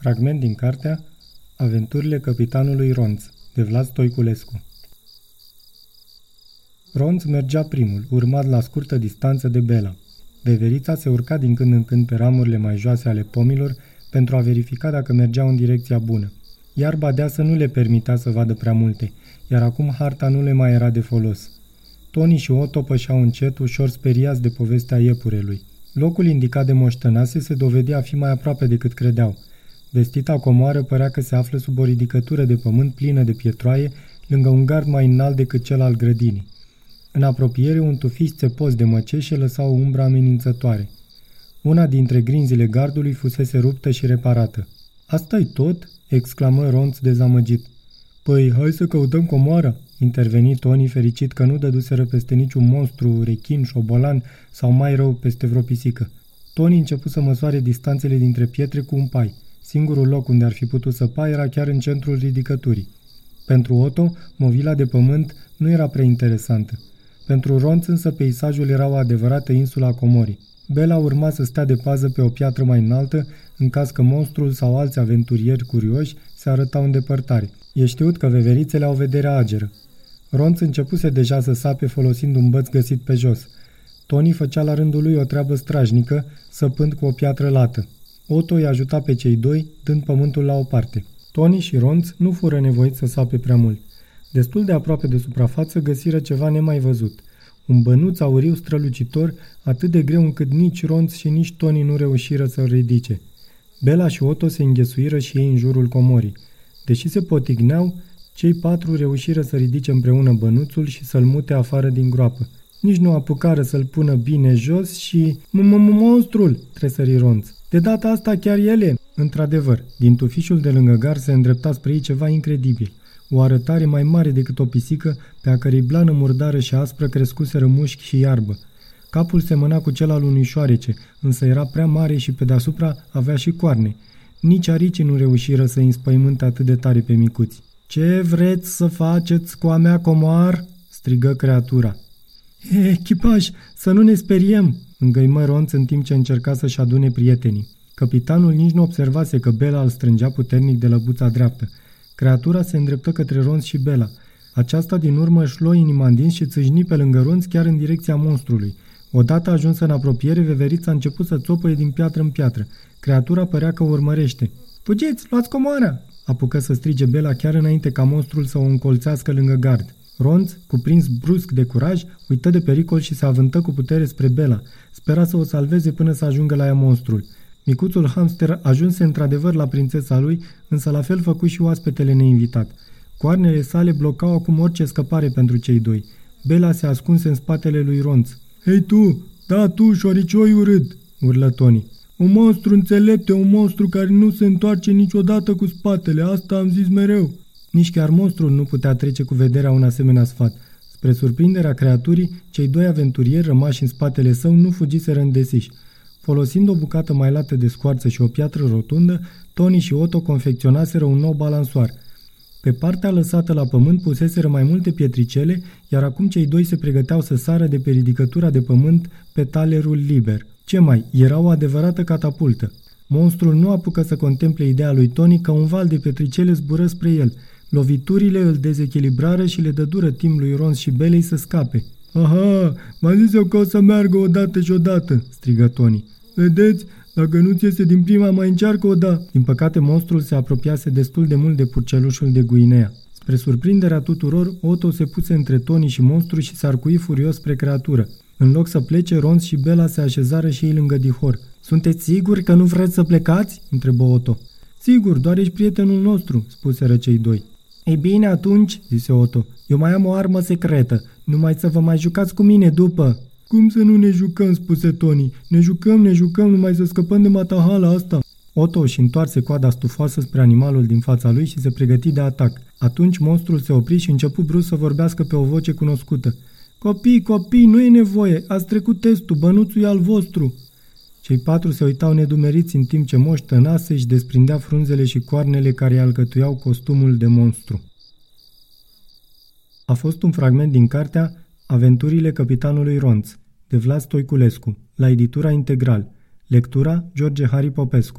Fragment din cartea Aventurile capitanului Ronț, de Vlad Stoiculescu. Ronț mergea primul, urmat la scurtă distanță de Bela. Veverița se urca din când în când pe ramurile mai joase ale pomilor pentru a verifica dacă mergeau în direcția bună. Iarba deasă nu le permitea să vadă prea multe, iar acum harta nu le mai era de folos. Toni și Otto pășeau încet, ușor speriați de povestea iepurelui. Locul indicat de moștănase se dovedea a fi mai aproape decât credeau – Vestita comoară părea că se află sub o ridicătură de pământ plină de pietroaie, lângă un gard mai înalt decât cel al grădinii. În apropiere, un tufiș țepos de măceșe lăsa o umbră amenințătoare. Una dintre grinzile gardului fusese ruptă și reparată. Asta-i tot?" exclamă Ronț dezamăgit. Păi, hai să căutăm comoara!" interveni Tony fericit că nu dăduseră peste niciun monstru, rechin, șobolan sau mai rău peste vreo pisică. Tony început să măsoare distanțele dintre pietre cu un pai – Singurul loc unde ar fi putut săpa era chiar în centrul ridicăturii. Pentru Otto, movila de pământ nu era prea interesantă. Pentru Ronț însă peisajul era o adevărată insula Comorii. Bela urma să stea de pază pe o piatră mai înaltă, în caz că monstrul sau alți aventurieri curioși se arătau în depărtare. E știut că veverițele au vederea ageră. Ronț începuse deja să sape folosind un băț găsit pe jos. Tony făcea la rândul lui o treabă strajnică, săpând cu o piatră lată. Otto îi ajuta pe cei doi, dând pământul la o parte. Tony și Ronț nu fură nevoiți să sape prea mult. Destul de aproape de suprafață găsiră ceva nemai văzut. Un bănuț auriu strălucitor, atât de greu încât nici Ronț și nici Tony nu reușiră să-l ridice. Bela și Otto se înghesuiră și ei în jurul comorii. Deși se potigneau, cei patru reușiră să ridice împreună bănuțul și să-l mute afară din groapă. Nici nu apucară să-l pună bine jos și... Monstrul! tresări Ronț. De data asta chiar ele. Într-adevăr, din tufișul de lângă gar se îndrepta spre ei ceva incredibil. O arătare mai mare decât o pisică, pe a cărei blană murdară și aspră crescuseră mușchi și iarbă. Capul semăna cu cel al unui șoarece, însă era prea mare și pe deasupra avea și coarne. Nici aricii nu reușiră să înspăimânte atât de tare pe micuți. Ce vreți să faceți cu a mea comoar?" strigă creatura. Echipaj, să nu ne speriem!" îngăimă Ronț în timp ce încerca să-și adune prietenii. Capitanul nici nu observase că Bela îl strângea puternic de lăbuța dreaptă. Creatura se îndreptă către Ronț și Bela. Aceasta din urmă își luă inima în dinți și țâșni pe lângă Ronț chiar în direcția monstrului. Odată ajunsă în apropiere, veverița a început să țopăie din piatră în piatră. Creatura părea că o urmărește. Fugiți, luați comoara! Apucă să strige Bela chiar înainte ca monstrul să o încolțească lângă gard. Ronț, cuprins brusc de curaj, uită de pericol și se avântă cu putere spre Bela. Spera să o salveze până să ajungă la ea monstrul. Micuțul hamster ajunse într-adevăr la prințesa lui, însă la fel făcu și oaspetele neinvitat. Coarnele sale blocau acum orice scăpare pentru cei doi. Bela se ascunse în spatele lui Ronț. Hei tu, da tu, șoricioi urât!" urlă Tony. Un monstru înțelept e un monstru care nu se întoarce niciodată cu spatele, asta am zis mereu. Nici chiar monstrul nu putea trece cu vederea un asemenea sfat. Spre surprinderea creaturii, cei doi aventurieri rămași în spatele său nu fugiseră în desiș. Folosind o bucată mai lată de scoarță și o piatră rotundă, Tony și Otto confecționaseră un nou balansoar. Pe partea lăsată la pământ puseseră mai multe pietricele, iar acum cei doi se pregăteau să sară de pe ridicătura de pământ pe talerul liber. Ce mai, era o adevărată catapultă. Monstrul nu apucă să contemple ideea lui Tony că un val de pietricele zbură spre el – Loviturile îl dezechilibrară și le dădură timp lui Rons și Belei să scape. Aha, m-am zis eu că o să meargă odată și odată, strigă Tony. Vedeți, dacă nu-ți iese din prima, mai încearcă o da. Din păcate, monstrul se apropiase destul de mult de purcelușul de Guinea. Spre surprinderea tuturor, Otto se puse între Tony și monstru și s-a arcui furios spre creatură. În loc să plece, Rons și Bela se așezară și ei lângă Dihor. Sunteți siguri că nu vreți să plecați?" întrebă Otto. Sigur, doar ești prietenul nostru," spuseră cei doi. Ei bine atunci, zise Otto, eu mai am o armă secretă, numai să vă mai jucați cu mine după. Cum să nu ne jucăm, spuse Tony. Ne jucăm, ne jucăm, numai să scăpăm de matahala asta. Otto își întoarse coada stufoasă spre animalul din fața lui și se pregăti de atac. Atunci monstrul se opri și începu brusc să vorbească pe o voce cunoscută. Copii, copii, nu e nevoie, ați trecut testul, bănuțul e al vostru. Cei patru se uitau nedumeriți în timp ce Moș Tănase își desprindea frunzele și coarnele care îi alcătuiau costumul de monstru. A fost un fragment din cartea Aventurile capitanului Ronț, de Vlad Stoiculescu, la editura Integral. Lectura George Hari Popescu